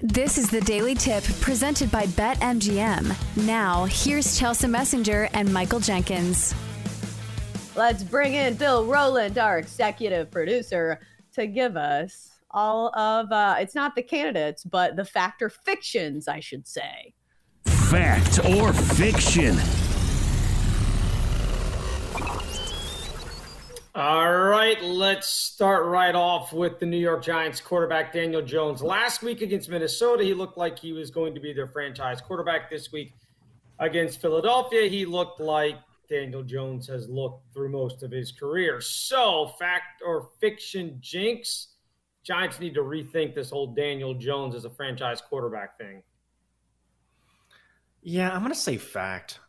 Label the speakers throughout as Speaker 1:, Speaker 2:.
Speaker 1: This is the Daily Tip presented by BetMGM. Now, here's Chelsa Messinger and Michael Jenkins.
Speaker 2: Let's bring in Bill Rowland, our executive producer, to give us all of uh, it's not the candidates, but the fact or fictions, I should say.
Speaker 3: Fact or fiction?
Speaker 4: All right, let's start right off with the New York Giants quarterback Daniel Jones. Last week against Minnesota, he looked like he was going to be their franchise quarterback. This week against Philadelphia, he looked like Daniel Jones has looked through most of his career. So, fact or fiction Jenks? Giants need to rethink this whole Daniel Jones as a franchise quarterback thing.
Speaker 5: Yeah, I'm going to say fact.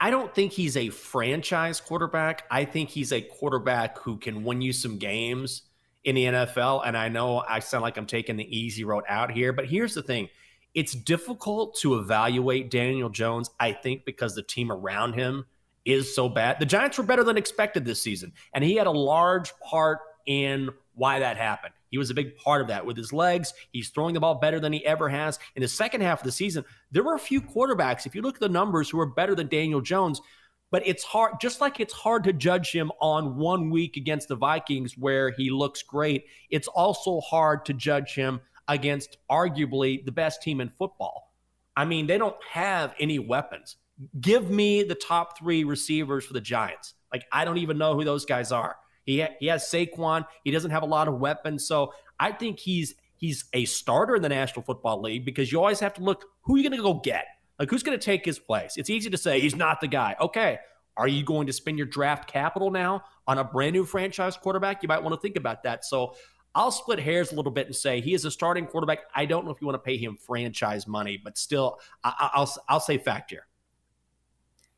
Speaker 5: I don't think he's a franchise quarterback. I think he's a quarterback who can win you some games in the NFL. And I know I sound like I'm taking the easy road out here, but here's the thing it's difficult to evaluate Daniel Jones, I think, because the team around him is so bad. The Giants were better than expected this season, and he had a large part in why that happened. He was a big part of that with his legs. He's throwing the ball better than he ever has. In the second half of the season, there were a few quarterbacks, if you look at the numbers, who are better than Daniel Jones. But it's hard, just like it's hard to judge him on one week against the Vikings where he looks great, it's also hard to judge him against arguably the best team in football. I mean, they don't have any weapons. Give me the top three receivers for the Giants. Like, I don't even know who those guys are. He ha- he has Saquon. He doesn't have a lot of weapons, so I think he's he's a starter in the National Football League because you always have to look who you're you going to go get. Like who's going to take his place? It's easy to say he's not the guy. Okay, are you going to spend your draft capital now on a brand new franchise quarterback? You might want to think about that. So I'll split hairs a little bit and say he is a starting quarterback. I don't know if you want to pay him franchise money, but still, I, will I'll say fact here.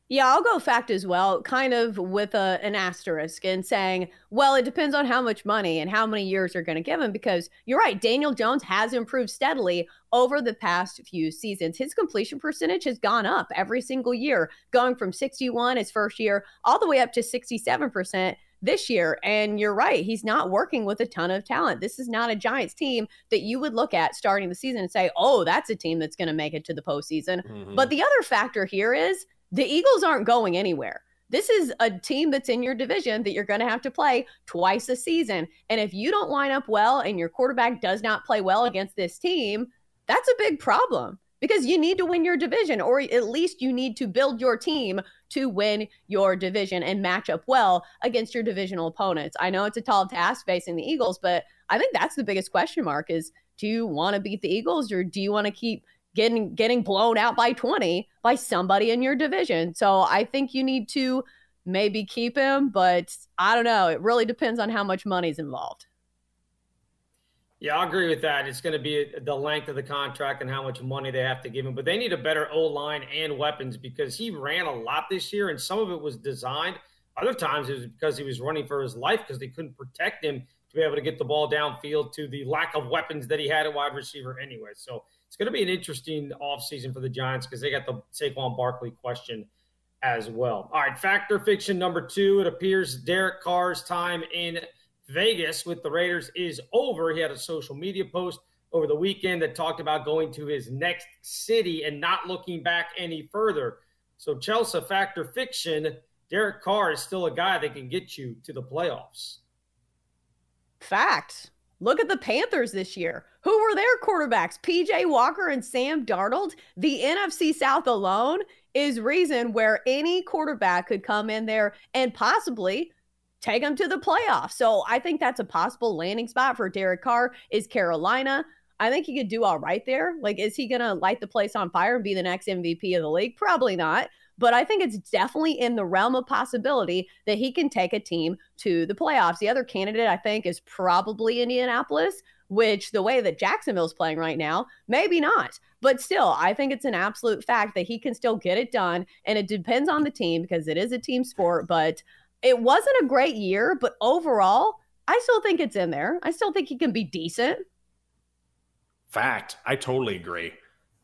Speaker 2: Yeah, I'll go fact as well, kind of with a, an asterisk and saying, well, it depends on how much money and how many years you're going to give him. Because you're right, Daniel Jones has improved steadily over the past few seasons. His completion percentage has gone up every single year, going from 61 his first year all the way up to 67% this year. And you're right, he's not working with a ton of talent. This is not a Giants team that you would look at starting the season and say, oh, that's a team that's going to make it to the postseason. Mm-hmm. But the other factor here is, the Eagles aren't going anywhere. This is a team that's in your division that you're going to have to play twice a season. And if you don't line up well and your quarterback does not play well against this team, that's a big problem because you need to win your division, or at least you need to build your team to win your division and match up well against your divisional opponents. I know it's a tall task facing the Eagles, but I think that's the biggest question mark is do you want to beat the Eagles or do you want to keep getting getting blown out by 20 by somebody in your division. So I think you need to maybe keep him, but I don't know. It really depends on how much money's involved.
Speaker 4: Yeah, I agree with that. It's going to be the length of the contract and how much money they have to give him. But they need a better O line and weapons because he ran a lot this year, and some of it was designed. Other times it was because he was running for his life because they couldn't protect him to be able to get the ball downfield to the lack of weapons that he had at wide receiver anyway. So it's going to be an interesting offseason for the Giants because they got the Saquon Barkley question as well. All right, factor fiction number two. It appears Derek Carr's time in Vegas with the Raiders is over. He had a social media post over the weekend that talked about going to his next city and not looking back any further. So, Chelsa, factor fiction, Derek Carr is still a guy that can get you to the playoffs.
Speaker 2: Fact. Look at the Panthers this year. Who were their quarterbacks? PJ Walker and Sam Darnold. The NFC South alone is reason where any quarterback could come in there and possibly take them to the playoffs. So I think that's a possible landing spot for Derek Carr is Carolina. I think he could do all right there. Like, is he going to light the place on fire and be the next MVP of the league? Probably not. But I think it's definitely in the realm of possibility that he can take a team to the playoffs. The other candidate, I think, is probably Indianapolis, which the way that Jacksonville's playing right now, maybe not. But still, I think it's an absolute fact that he can still get it done. And it depends on the team because it is a team sport. But it wasn't a great year. But overall, I still think it's in there. I still think he can be decent.
Speaker 5: Fact. I totally agree.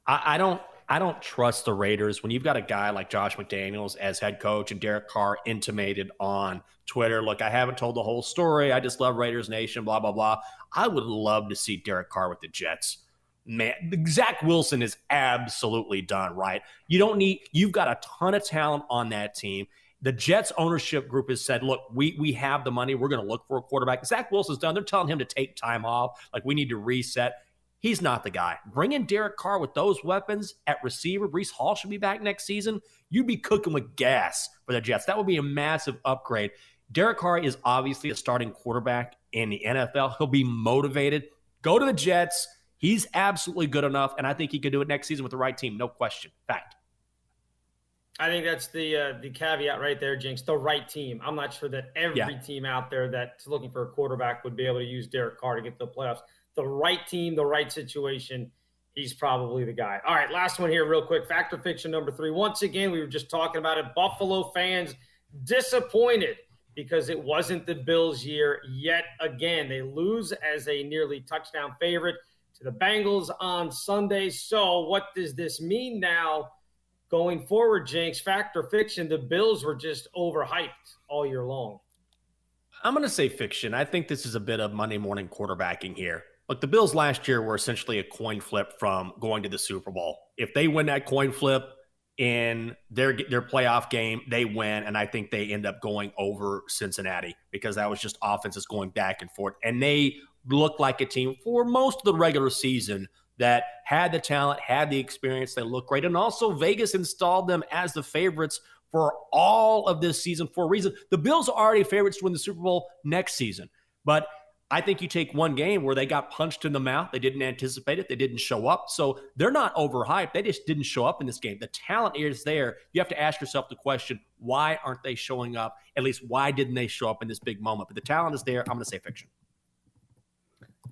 Speaker 5: I, I don't I don't trust the Raiders when you've got a guy like Josh McDaniels as head coach and Derek Carr intimated on Twitter, look, I haven't told the whole story. I just love Raiders Nation, blah, blah, blah. I would love to see Derek Carr with the Jets. man, Zach Wilson is absolutely done, right? You don't need, you've got a ton of talent on that team. The Jets ownership group has said, look, we we have the money. We're going to look for a quarterback. Zach Wilson's done. They're telling him to take time off. Like we need to reset. He's not the guy. Bring in Derek Carr with those weapons at receiver. Breece Hall should be back next season. You'd be cooking with gas for the Jets. That would be a massive upgrade. Derek Carr is obviously a starting quarterback in the NFL. He'll be motivated. Go to the Jets He's absolutely good enough, and I think he could do it next season with the right team. No question. Fact.
Speaker 4: I think that's the uh, the caveat right there, Jenks. The right team. I'm not sure that every yeah. team out there that's looking for a quarterback would be able to use Derek Carr to get to the playoffs. The right team, the right situation. He's probably the guy. All right, last one here, real quick. Factor fiction number three. Once again, we were just talking about it. Buffalo fans disappointed because it wasn't the Bills' year yet again. They lose as a nearly touchdown favorite to the Bengals on Sunday. So, what does this mean now going forward, Jenks? Fact or fiction? The Bills were just overhyped all year long.
Speaker 5: I'm going to say fiction. I think this is a bit of Monday morning quarterbacking here. Look, the Bills last year were essentially a coin flip from going to the Super Bowl. If they win that coin flip in their their playoff game, they win, and I think they end up going over Cincinnati because that was just offenses going back and forth, and they looked like a team for most of the regular season that had the talent, had the experience, they looked great. And also, Vegas installed them as the favorites for all of this season for a reason. The Bills are already favorites to win the Super Bowl next season. But I think you take one game where they got punched in the mouth. They didn't anticipate it. They didn't show up. So they're not overhyped. They just didn't show up in this game. The talent is there. You have to ask yourself the question why aren't they showing up? At least, why didn't they show up in this big moment? But the talent is there. I'm going to say fiction.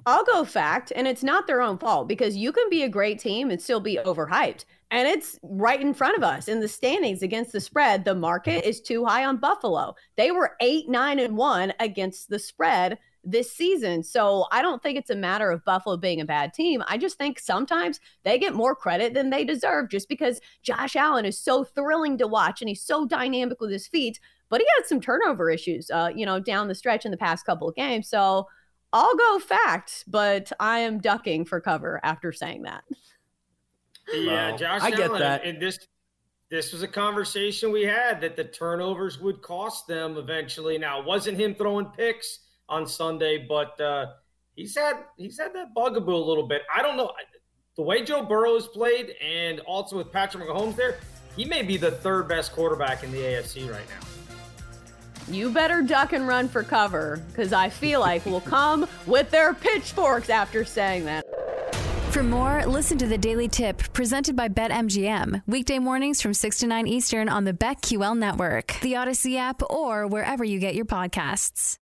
Speaker 2: I'll go fact, and it's not their own fault because you can be a great team and still be overhyped. And it's right in front of us in the standings against the spread. The market is too high on Buffalo. They were eight, nine, and one against the spread this season. So I don't think it's a matter of Buffalo being a bad team. I just think sometimes they get more credit than they deserve just because Josh Allen is so thrilling to watch and he's so dynamic with his feet. But he had some turnover issues, uh, you know, down the stretch in the past couple of games. So I'll go fact, but I am ducking for cover after saying that.
Speaker 4: Yeah, Josh I get that. And this this was a conversation we had that the turnovers would cost them eventually. Now, it wasn't him throwing picks on Sunday, but uh, he's had he's had that bugaboo a little bit. I don't know the way Joe Burrow has played, and also with Patrick Mahomes there, he may be the third best quarterback in the AFC right now
Speaker 2: you better duck and run for cover because I feel like we'll come with their pitchforks after saying that.
Speaker 1: For more, listen to the Daily Tip presented by BetMGM. Weekday mornings from 6 to 9 Eastern on the BetQL network, the Audacy app, or wherever you get your podcasts.